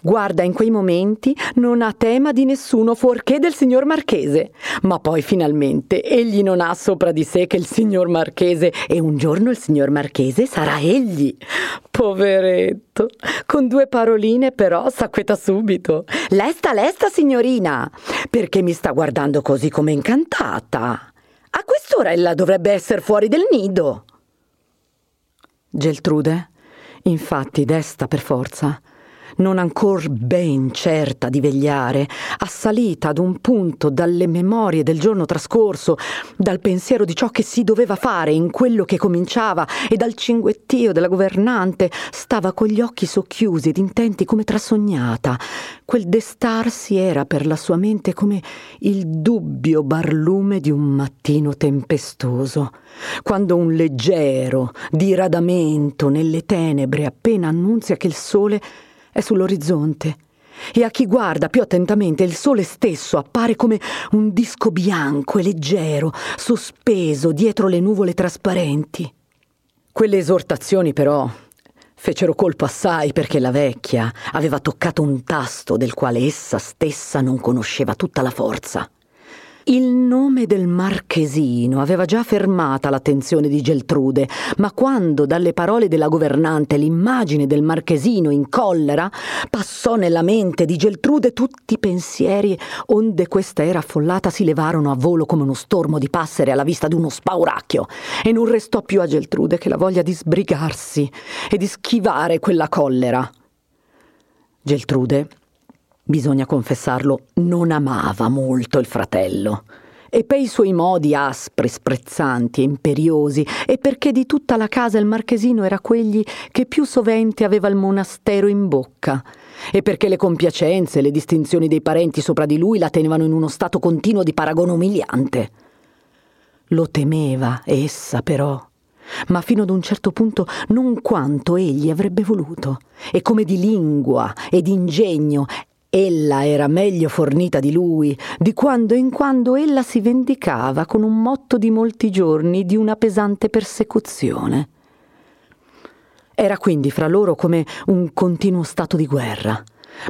Guarda, in quei momenti non ha tema di nessuno fuorché del signor Marchese. Ma poi finalmente egli non ha sopra di sé che il signor Marchese e un giorno il signor Marchese sarà egli. Poveretto. Con due paroline però s'acqueta subito. Lesta, lesta, signorina, perché mi sta guardando così come incantata. A quest'ora ella dovrebbe essere fuori del nido. Geltrude, infatti, desta per forza non ancor ben certa di vegliare, assalita ad un punto dalle memorie del giorno trascorso, dal pensiero di ciò che si doveva fare in quello che cominciava e dal cinguettio della governante, stava con gli occhi socchiusi ed intenti come trasognata. Quel destarsi era per la sua mente come il dubbio barlume di un mattino tempestoso, quando un leggero diradamento nelle tenebre appena annunzia che il sole è sull'orizzonte e a chi guarda più attentamente il sole stesso appare come un disco bianco e leggero, sospeso dietro le nuvole trasparenti. Quelle esortazioni però fecero colpo assai perché la vecchia aveva toccato un tasto del quale essa stessa non conosceva tutta la forza. Il nome del marchesino aveva già fermata l'attenzione di Geltrude, ma quando dalle parole della governante l'immagine del marchesino in collera passò nella mente di Geltrude tutti i pensieri onde questa era affollata si levarono a volo come uno stormo di passere alla vista di uno spauracchio e non restò più a Geltrude che la voglia di sbrigarsi e di schivare quella collera. Geltrude bisogna confessarlo, non amava molto il fratello. E per i suoi modi aspri, sprezzanti e imperiosi, e perché di tutta la casa il marchesino era quegli che più sovente aveva il monastero in bocca, e perché le compiacenze e le distinzioni dei parenti sopra di lui la tenevano in uno stato continuo di paragone umiliante. Lo temeva essa, però, ma fino ad un certo punto non quanto egli avrebbe voluto, e come di lingua e di ingegno Ella era meglio fornita di lui, di quando in quando ella si vendicava con un motto di molti giorni di una pesante persecuzione. Era quindi fra loro come un continuo stato di guerra.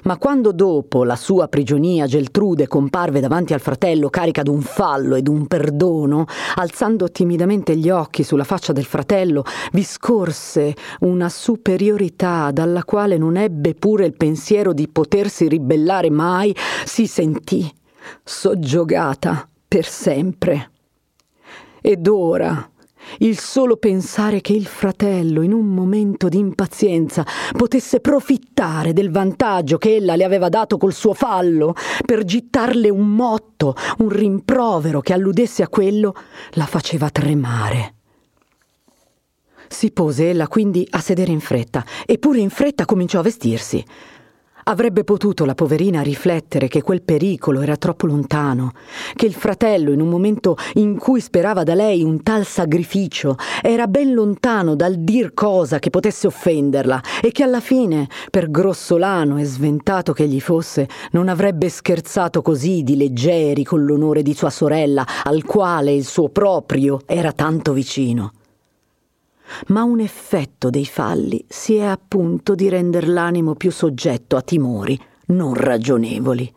Ma quando dopo la sua prigionia Geltrude comparve davanti al fratello carica d'un fallo e d'un perdono, alzando timidamente gli occhi sulla faccia del fratello, vi scorse una superiorità dalla quale non ebbe pure il pensiero di potersi ribellare mai, si sentì soggiogata per sempre. Ed ora, il solo pensare che il fratello, in un momento di impazienza, potesse profittare del vantaggio che ella le aveva dato col suo fallo per gittarle un motto, un rimprovero che alludesse a quello, la faceva tremare. Si pose ella quindi a sedere in fretta, e pure in fretta cominciò a vestirsi. Avrebbe potuto la poverina riflettere che quel pericolo era troppo lontano, che il fratello, in un momento in cui sperava da lei un tal sacrificio, era ben lontano dal dir cosa che potesse offenderla e che alla fine, per grossolano e sventato che gli fosse, non avrebbe scherzato così di leggeri con l'onore di sua sorella, al quale il suo proprio era tanto vicino ma un effetto dei falli si è appunto di render l'animo più soggetto a timori non ragionevoli.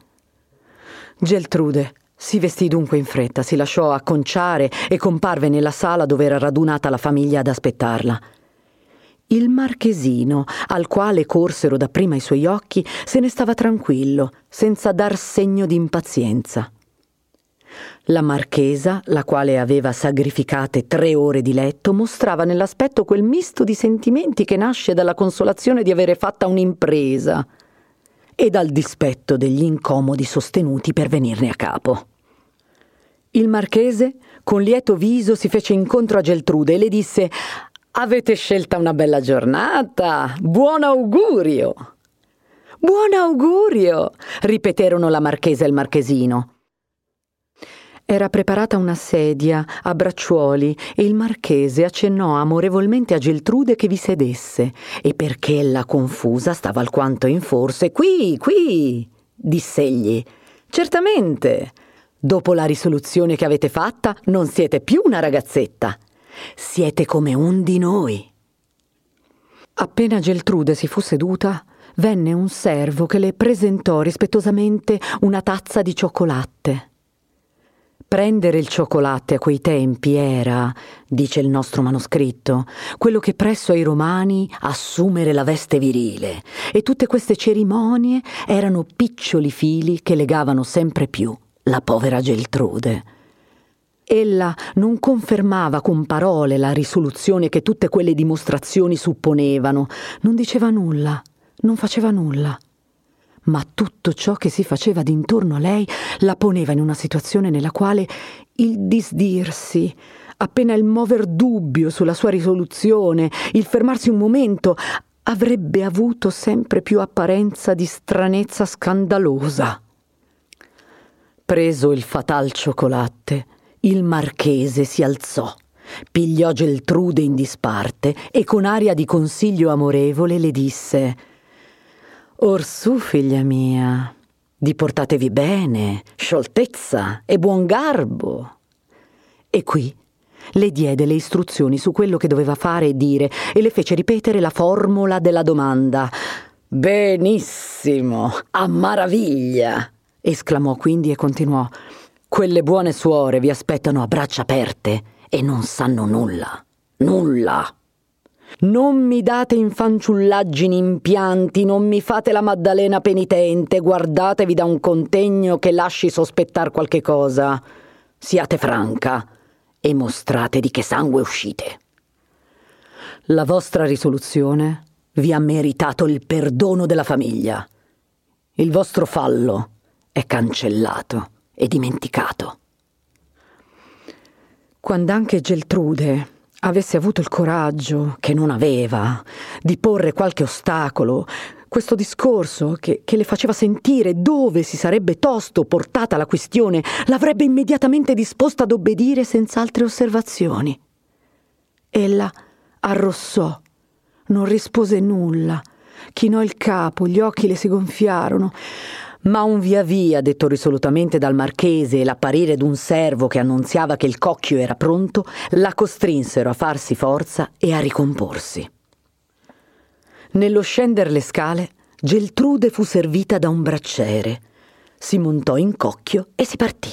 Geltrude si vestì dunque in fretta, si lasciò acconciare e comparve nella sala dove era radunata la famiglia ad aspettarla. Il marchesino, al quale corsero dapprima i suoi occhi, se ne stava tranquillo, senza dar segno di impazienza. La marchesa, la quale aveva sacrificate tre ore di letto, mostrava nell'aspetto quel misto di sentimenti che nasce dalla consolazione di avere fatta un'impresa e dal dispetto degli incomodi sostenuti per venirne a capo. Il marchese, con lieto viso, si fece incontro a Geltrude e le disse Avete scelta una bella giornata. Buon augurio. Buon augurio, ripeterono la marchesa e il marchesino. Era preparata una sedia a bracciuoli e il marchese accennò amorevolmente a Geltrude che vi sedesse e perché la confusa stava alquanto in forse. Qui, qui, diss'egli. Certamente. Dopo la risoluzione che avete fatta, non siete più una ragazzetta. Siete come un di noi. Appena Geltrude si fu seduta, venne un servo che le presentò rispettosamente una tazza di cioccolatte. Prendere il cioccolatte a quei tempi era, dice il nostro manoscritto, quello che presso ai romani assumere la veste virile, e tutte queste cerimonie erano piccioli fili che legavano sempre più la povera Geltrude. Ella non confermava con parole la risoluzione che tutte quelle dimostrazioni supponevano, non diceva nulla, non faceva nulla ma tutto ciò che si faceva d'intorno a lei la poneva in una situazione nella quale il disdirsi, appena il mover dubbio sulla sua risoluzione, il fermarsi un momento, avrebbe avuto sempre più apparenza di stranezza scandalosa. Preso il fatal cioccolatte, il marchese si alzò, pigliò Geltrude in disparte e con aria di consiglio amorevole le disse Orsù, figlia mia, diportatevi bene, scioltezza e buon garbo. E qui le diede le istruzioni su quello che doveva fare e dire e le fece ripetere la formula della domanda. Benissimo, a maraviglia! esclamò quindi e continuò. Quelle buone suore vi aspettano a braccia aperte e non sanno nulla. Nulla. Non mi date infanciullaggini impianti, non mi fate la Maddalena penitente, guardatevi da un contegno che lasci sospettar qualche cosa. Siate franca e mostrate di che sangue uscite. La vostra risoluzione vi ha meritato il perdono della famiglia. Il vostro fallo è cancellato e dimenticato. Quando anche Geltrude avesse avuto il coraggio, che non aveva, di porre qualche ostacolo, questo discorso che, che, le faceva sentire dove si sarebbe tosto portata la questione, l'avrebbe immediatamente disposta ad obbedire senza altre osservazioni. Ella arrossò, non rispose nulla, chinò il capo, gli occhi le si gonfiarono ma un via via detto risolutamente dal marchese e l'apparire d'un servo che annunziava che il cocchio era pronto, la costrinsero a farsi forza e a ricomporsi. Nello scendere le scale, Geltrude fu servita da un bracciere. Si montò in cocchio e si partì.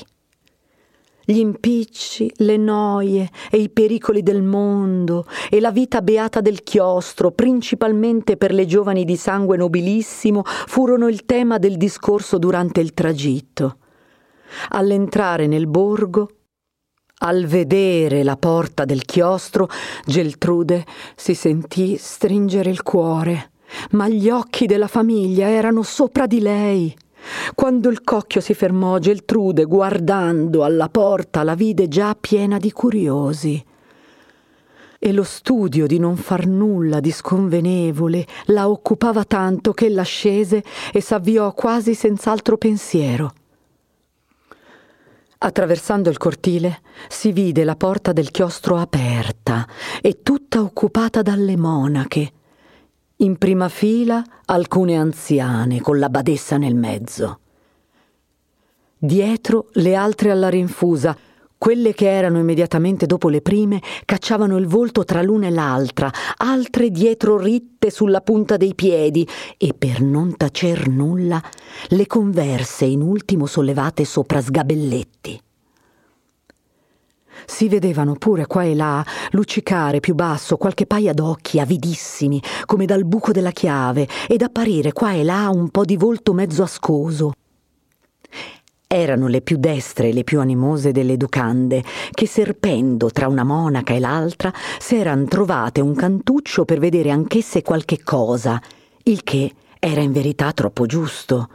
Gli impicci, le noie e i pericoli del mondo e la vita beata del chiostro, principalmente per le giovani di sangue nobilissimo, furono il tema del discorso durante il tragitto. All'entrare nel borgo, al vedere la porta del chiostro, Geltrude si sentì stringere il cuore, ma gli occhi della famiglia erano sopra di lei. Quando il cocchio si fermò, Geltrude, guardando alla porta, la vide già piena di curiosi. E lo studio di non far nulla di sconvenevole la occupava tanto che ella scese e s'avviò quasi senz'altro pensiero. Attraversando il cortile si vide la porta del chiostro aperta e tutta occupata dalle monache in prima fila alcune anziane con la badessa nel mezzo. Dietro le altre alla rinfusa, quelle che erano immediatamente dopo le prime cacciavano il volto tra l'una e l'altra, altre dietro ritte sulla punta dei piedi e per non tacer nulla le converse in ultimo sollevate sopra sgabelletti. Si vedevano pure qua e là luccicare più basso qualche paia d'occhi avidissimi, come dal buco della chiave, ed apparire qua e là un po' di volto mezzo ascoso. Erano le più destre e le più animose delle educande, che serpendo tra una monaca e l'altra s'eran trovate un cantuccio per vedere anch'esse qualche cosa, il che era in verità troppo giusto.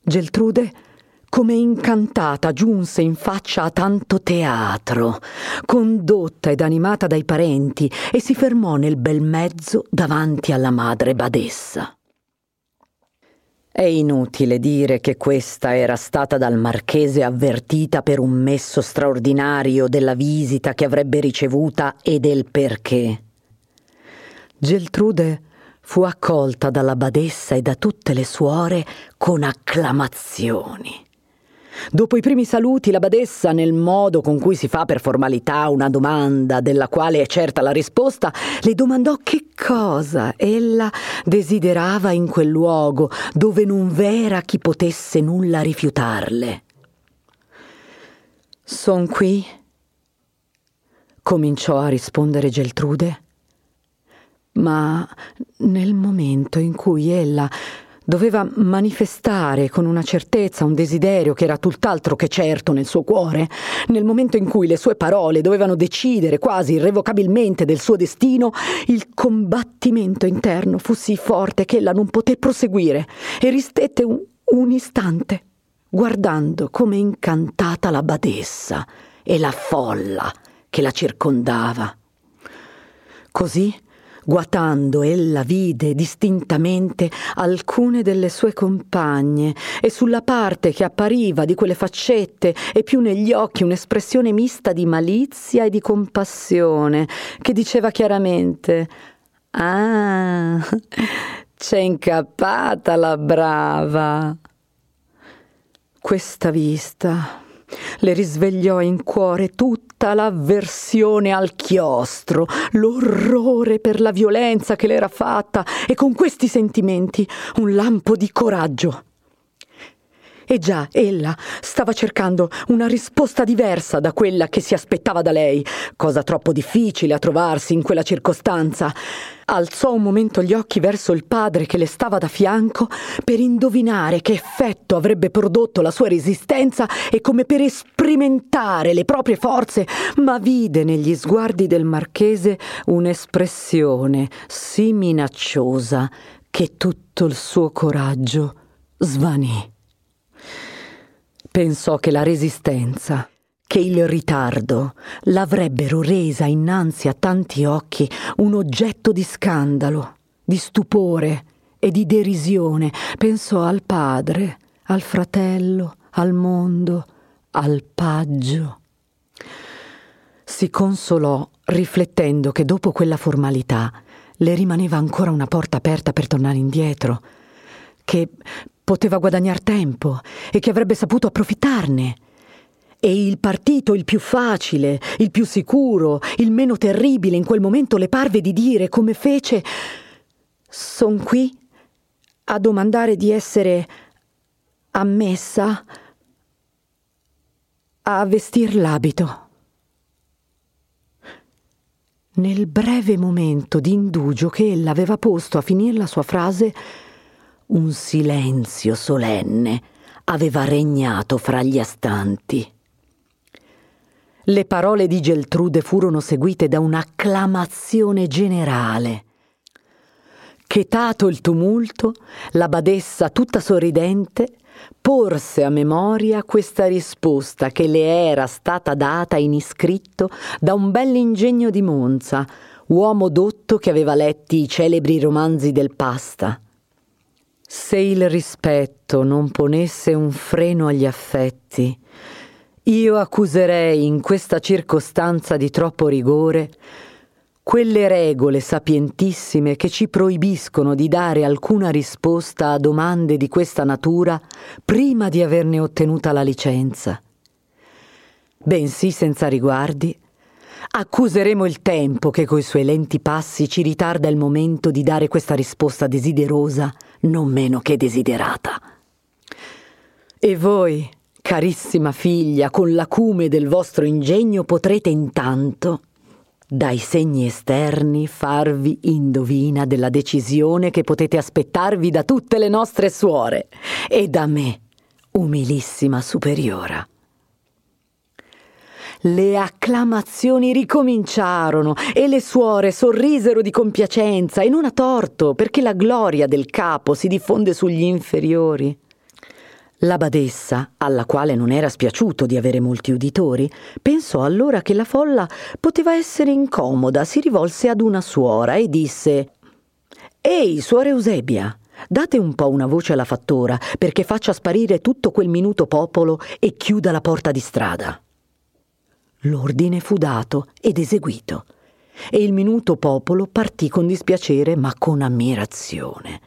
Geltrude come incantata giunse in faccia a tanto teatro, condotta ed animata dai parenti, e si fermò nel bel mezzo davanti alla madre badessa. È inutile dire che questa era stata dal marchese avvertita per un messo straordinario della visita che avrebbe ricevuta e del perché. Geltrude fu accolta dalla badessa e da tutte le suore con acclamazioni. Dopo i primi saluti, la badessa, nel modo con cui si fa per formalità una domanda della quale è certa la risposta, le domandò che cosa ella desiderava in quel luogo dove non v'era chi potesse nulla rifiutarle. Son qui, cominciò a rispondere Geltrude, ma nel momento in cui ella Doveva manifestare con una certezza un desiderio che era tutt'altro che certo nel suo cuore, nel momento in cui le sue parole dovevano decidere quasi irrevocabilmente del suo destino, il combattimento interno fu sì forte che ella non poté proseguire e ristette un, un istante, guardando come incantata la badessa e la folla che la circondava. Così Guatando ella vide distintamente alcune delle sue compagne e sulla parte che appariva di quelle faccette e più negli occhi un'espressione mista di malizia e di compassione che diceva chiaramente Ah, c'è incappata la brava. Questa vista le risvegliò in cuore tutta l'avversione al chiostro, l'orrore per la violenza che le era fatta e con questi sentimenti un lampo di coraggio. E già ella stava cercando una risposta diversa da quella che si aspettava da lei, cosa troppo difficile a trovarsi in quella circostanza. Alzò un momento gli occhi verso il padre che le stava da fianco per indovinare che effetto avrebbe prodotto la sua resistenza e come per sperimentare le proprie forze, ma vide negli sguardi del marchese un'espressione sì minacciosa che tutto il suo coraggio svanì. Pensò che la resistenza, che il ritardo l'avrebbero resa innanzi a tanti occhi un oggetto di scandalo, di stupore e di derisione. Pensò al padre, al fratello, al mondo, al paggio. Si consolò riflettendo che dopo quella formalità le rimaneva ancora una porta aperta per tornare indietro, che poteva guadagnar tempo e che avrebbe saputo approfittarne. E il partito il più facile, il più sicuro, il meno terribile in quel momento le parve di dire come fece Son qui a domandare di essere ammessa a vestir l'abito. Nel breve momento di indugio che ella aveva posto a finire la sua frase, un silenzio solenne aveva regnato fra gli astanti. Le parole di Geltrude furono seguite da un'acclamazione generale. Chetato il tumulto, la badessa, tutta sorridente, porse a memoria questa risposta che le era stata data in iscritto da un bell'ingegno di Monza, uomo dotto che aveva letti i celebri romanzi del Pasta. Se il rispetto non ponesse un freno agli affetti, io accuserei in questa circostanza di troppo rigore quelle regole sapientissime che ci proibiscono di dare alcuna risposta a domande di questa natura prima di averne ottenuta la licenza. Bensì senza riguardi, accuseremo il tempo che coi suoi lenti passi ci ritarda il momento di dare questa risposta desiderosa non meno che desiderata. E voi, carissima figlia, con l'acume del vostro ingegno potrete intanto dai segni esterni farvi indovina della decisione che potete aspettarvi da tutte le nostre suore e da me, umilissima superiora. Le acclamazioni ricominciarono e le suore sorrisero di compiacenza e non a torto, perché la gloria del capo si diffonde sugli inferiori. La badessa, alla quale non era spiaciuto di avere molti uditori, pensò allora che la folla poteva essere incomoda, si rivolse ad una suora e disse Ehi, suora Eusebia, date un po' una voce alla fattora perché faccia sparire tutto quel minuto popolo e chiuda la porta di strada. L'ordine fu dato ed eseguito, e il minuto popolo partì con dispiacere ma con ammirazione.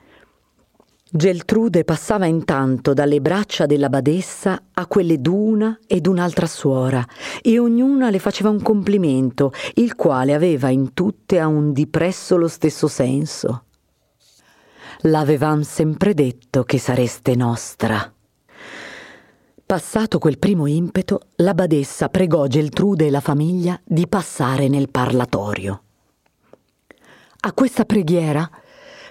Geltrude passava intanto dalle braccia della badessa a quelle d'una e d'un'altra suora, e ognuna le faceva un complimento, il quale aveva in tutte a un di presso lo stesso senso. L'avevam sempre detto che sareste nostra. Passato quel primo impeto, la badessa pregò Geltrude e la famiglia di passare nel parlatorio. A questa preghiera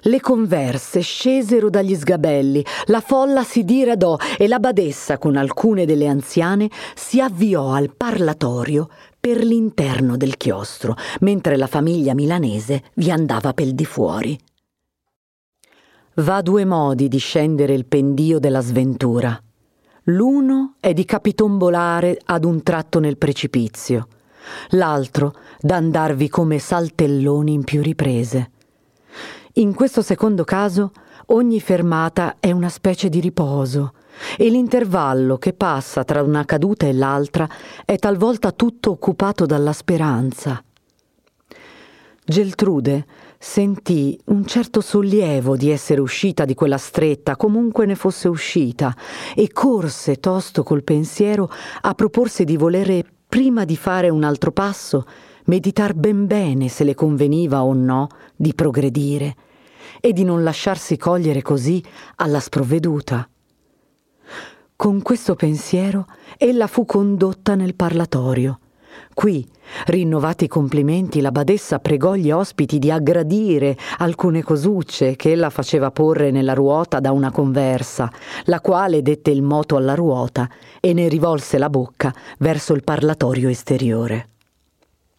le converse scesero dagli sgabelli, la folla si diradò e la badessa con alcune delle anziane si avviò al parlatorio per l'interno del chiostro, mentre la famiglia milanese vi andava pel di fuori. Va due modi di scendere il pendio della sventura. L'uno è di capitombolare ad un tratto nel precipizio, l'altro d'andarvi come saltelloni in più riprese. In questo secondo caso ogni fermata è una specie di riposo e l'intervallo che passa tra una caduta e l'altra è talvolta tutto occupato dalla speranza. Geltrude sentì un certo sollievo di essere uscita di quella stretta, comunque ne fosse uscita, e corse tosto col pensiero a proporsi di volere, prima di fare un altro passo, meditar ben bene se le conveniva o no di progredire e di non lasciarsi cogliere così alla sprovveduta. Con questo pensiero ella fu condotta nel parlatorio. Qui, rinnovati i complimenti, la badessa pregò gli ospiti di aggradire alcune cosucce che ella faceva porre nella ruota da una conversa, la quale dette il moto alla ruota e ne rivolse la bocca verso il parlatorio esteriore.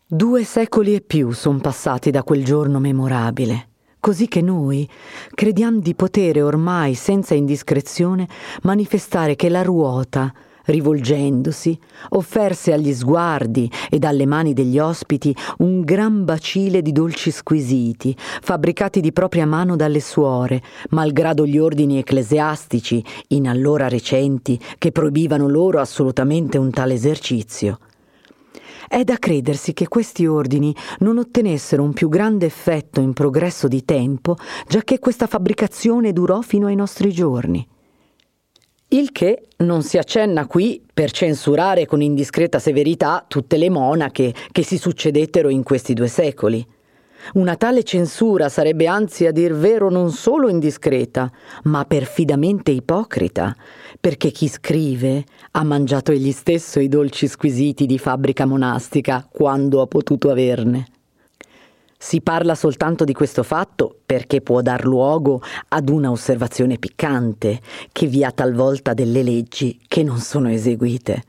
Due secoli e più sono passati da quel giorno memorabile così che noi crediamo di potere ormai senza indiscrezione manifestare che la ruota, rivolgendosi, offerse agli sguardi ed alle mani degli ospiti un gran bacile di dolci squisiti, fabbricati di propria mano dalle suore, malgrado gli ordini ecclesiastici, in allora recenti, che proibivano loro assolutamente un tale esercizio. È da credersi che questi ordini non ottenessero un più grande effetto in progresso di tempo, giacché questa fabbricazione durò fino ai nostri giorni. Il che non si accenna qui per censurare con indiscreta severità tutte le monache che si succedettero in questi due secoli. Una tale censura sarebbe anzi a dir vero non solo indiscreta, ma perfidamente ipocrita, perché chi scrive ha mangiato egli stesso i dolci squisiti di fabbrica monastica quando ha potuto averne. Si parla soltanto di questo fatto perché può dar luogo ad una osservazione piccante che vi ha talvolta delle leggi che non sono eseguite.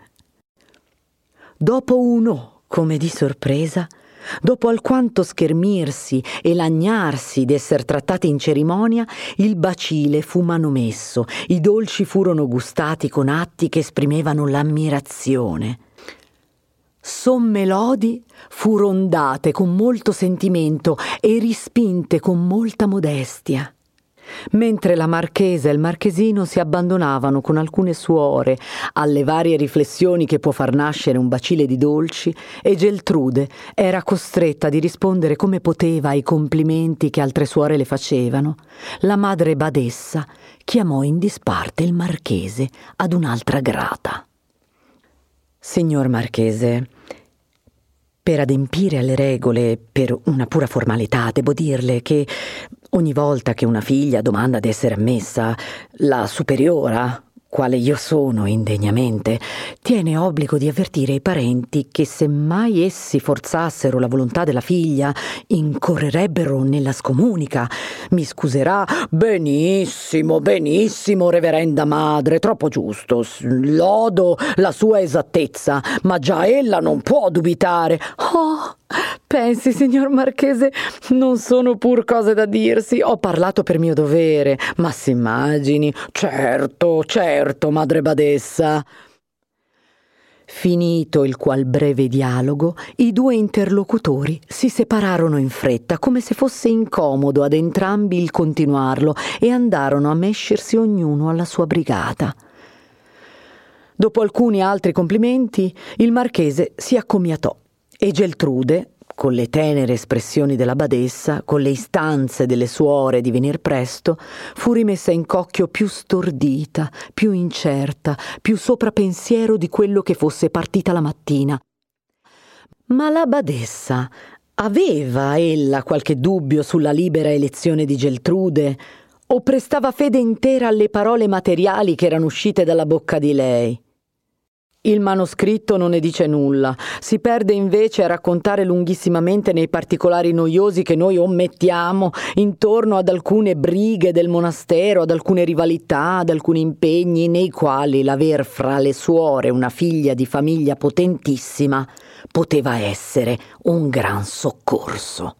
Dopo uno, come di sorpresa, Dopo alquanto schermirsi e lagnarsi d'esser trattati in cerimonia, il bacile fu manomesso, i dolci furono gustati con atti che esprimevano l'ammirazione. Somme lodi furono date con molto sentimento e rispinte con molta modestia mentre la marchesa e il marchesino si abbandonavano con alcune suore alle varie riflessioni che può far nascere un bacile di dolci, e Geltrude era costretta di rispondere come poteva ai complimenti che altre suore le facevano, la madre badessa chiamò in disparte il marchese ad un'altra grata. Signor marchese, per adempiere alle regole, per una pura formalità, devo dirle che ogni volta che una figlia domanda di essere ammessa, la superiora quale io sono indegnamente, tiene obbligo di avvertire i parenti che se mai essi forzassero la volontà della figlia, incorrerebbero nella scomunica. Mi scuserà? Benissimo, benissimo, reverenda madre, troppo giusto. Lodo la sua esattezza, ma già ella non può dubitare. Oh, pensi, signor Marchese, non sono pur cose da dirsi. Ho parlato per mio dovere, ma si immagini. Certo, certo madre badessa. Finito il qual breve dialogo, i due interlocutori si separarono in fretta, come se fosse incomodo ad entrambi il continuarlo, e andarono a mescersi ognuno alla sua brigata. Dopo alcuni altri complimenti, il marchese si accomiatò e Geltrude, con le tenere espressioni della badessa, con le istanze delle suore di venir presto, fu rimessa in cocchio più stordita, più incerta, più sopra pensiero di quello che fosse partita la mattina. Ma la badessa aveva ella qualche dubbio sulla libera elezione di Geltrude o prestava fede intera alle parole materiali che erano uscite dalla bocca di lei? Il manoscritto non ne dice nulla, si perde invece a raccontare lunghissimamente nei particolari noiosi che noi omettiamo intorno ad alcune brighe del monastero, ad alcune rivalità, ad alcuni impegni nei quali l'aver fra le suore una figlia di famiglia potentissima poteva essere un gran soccorso.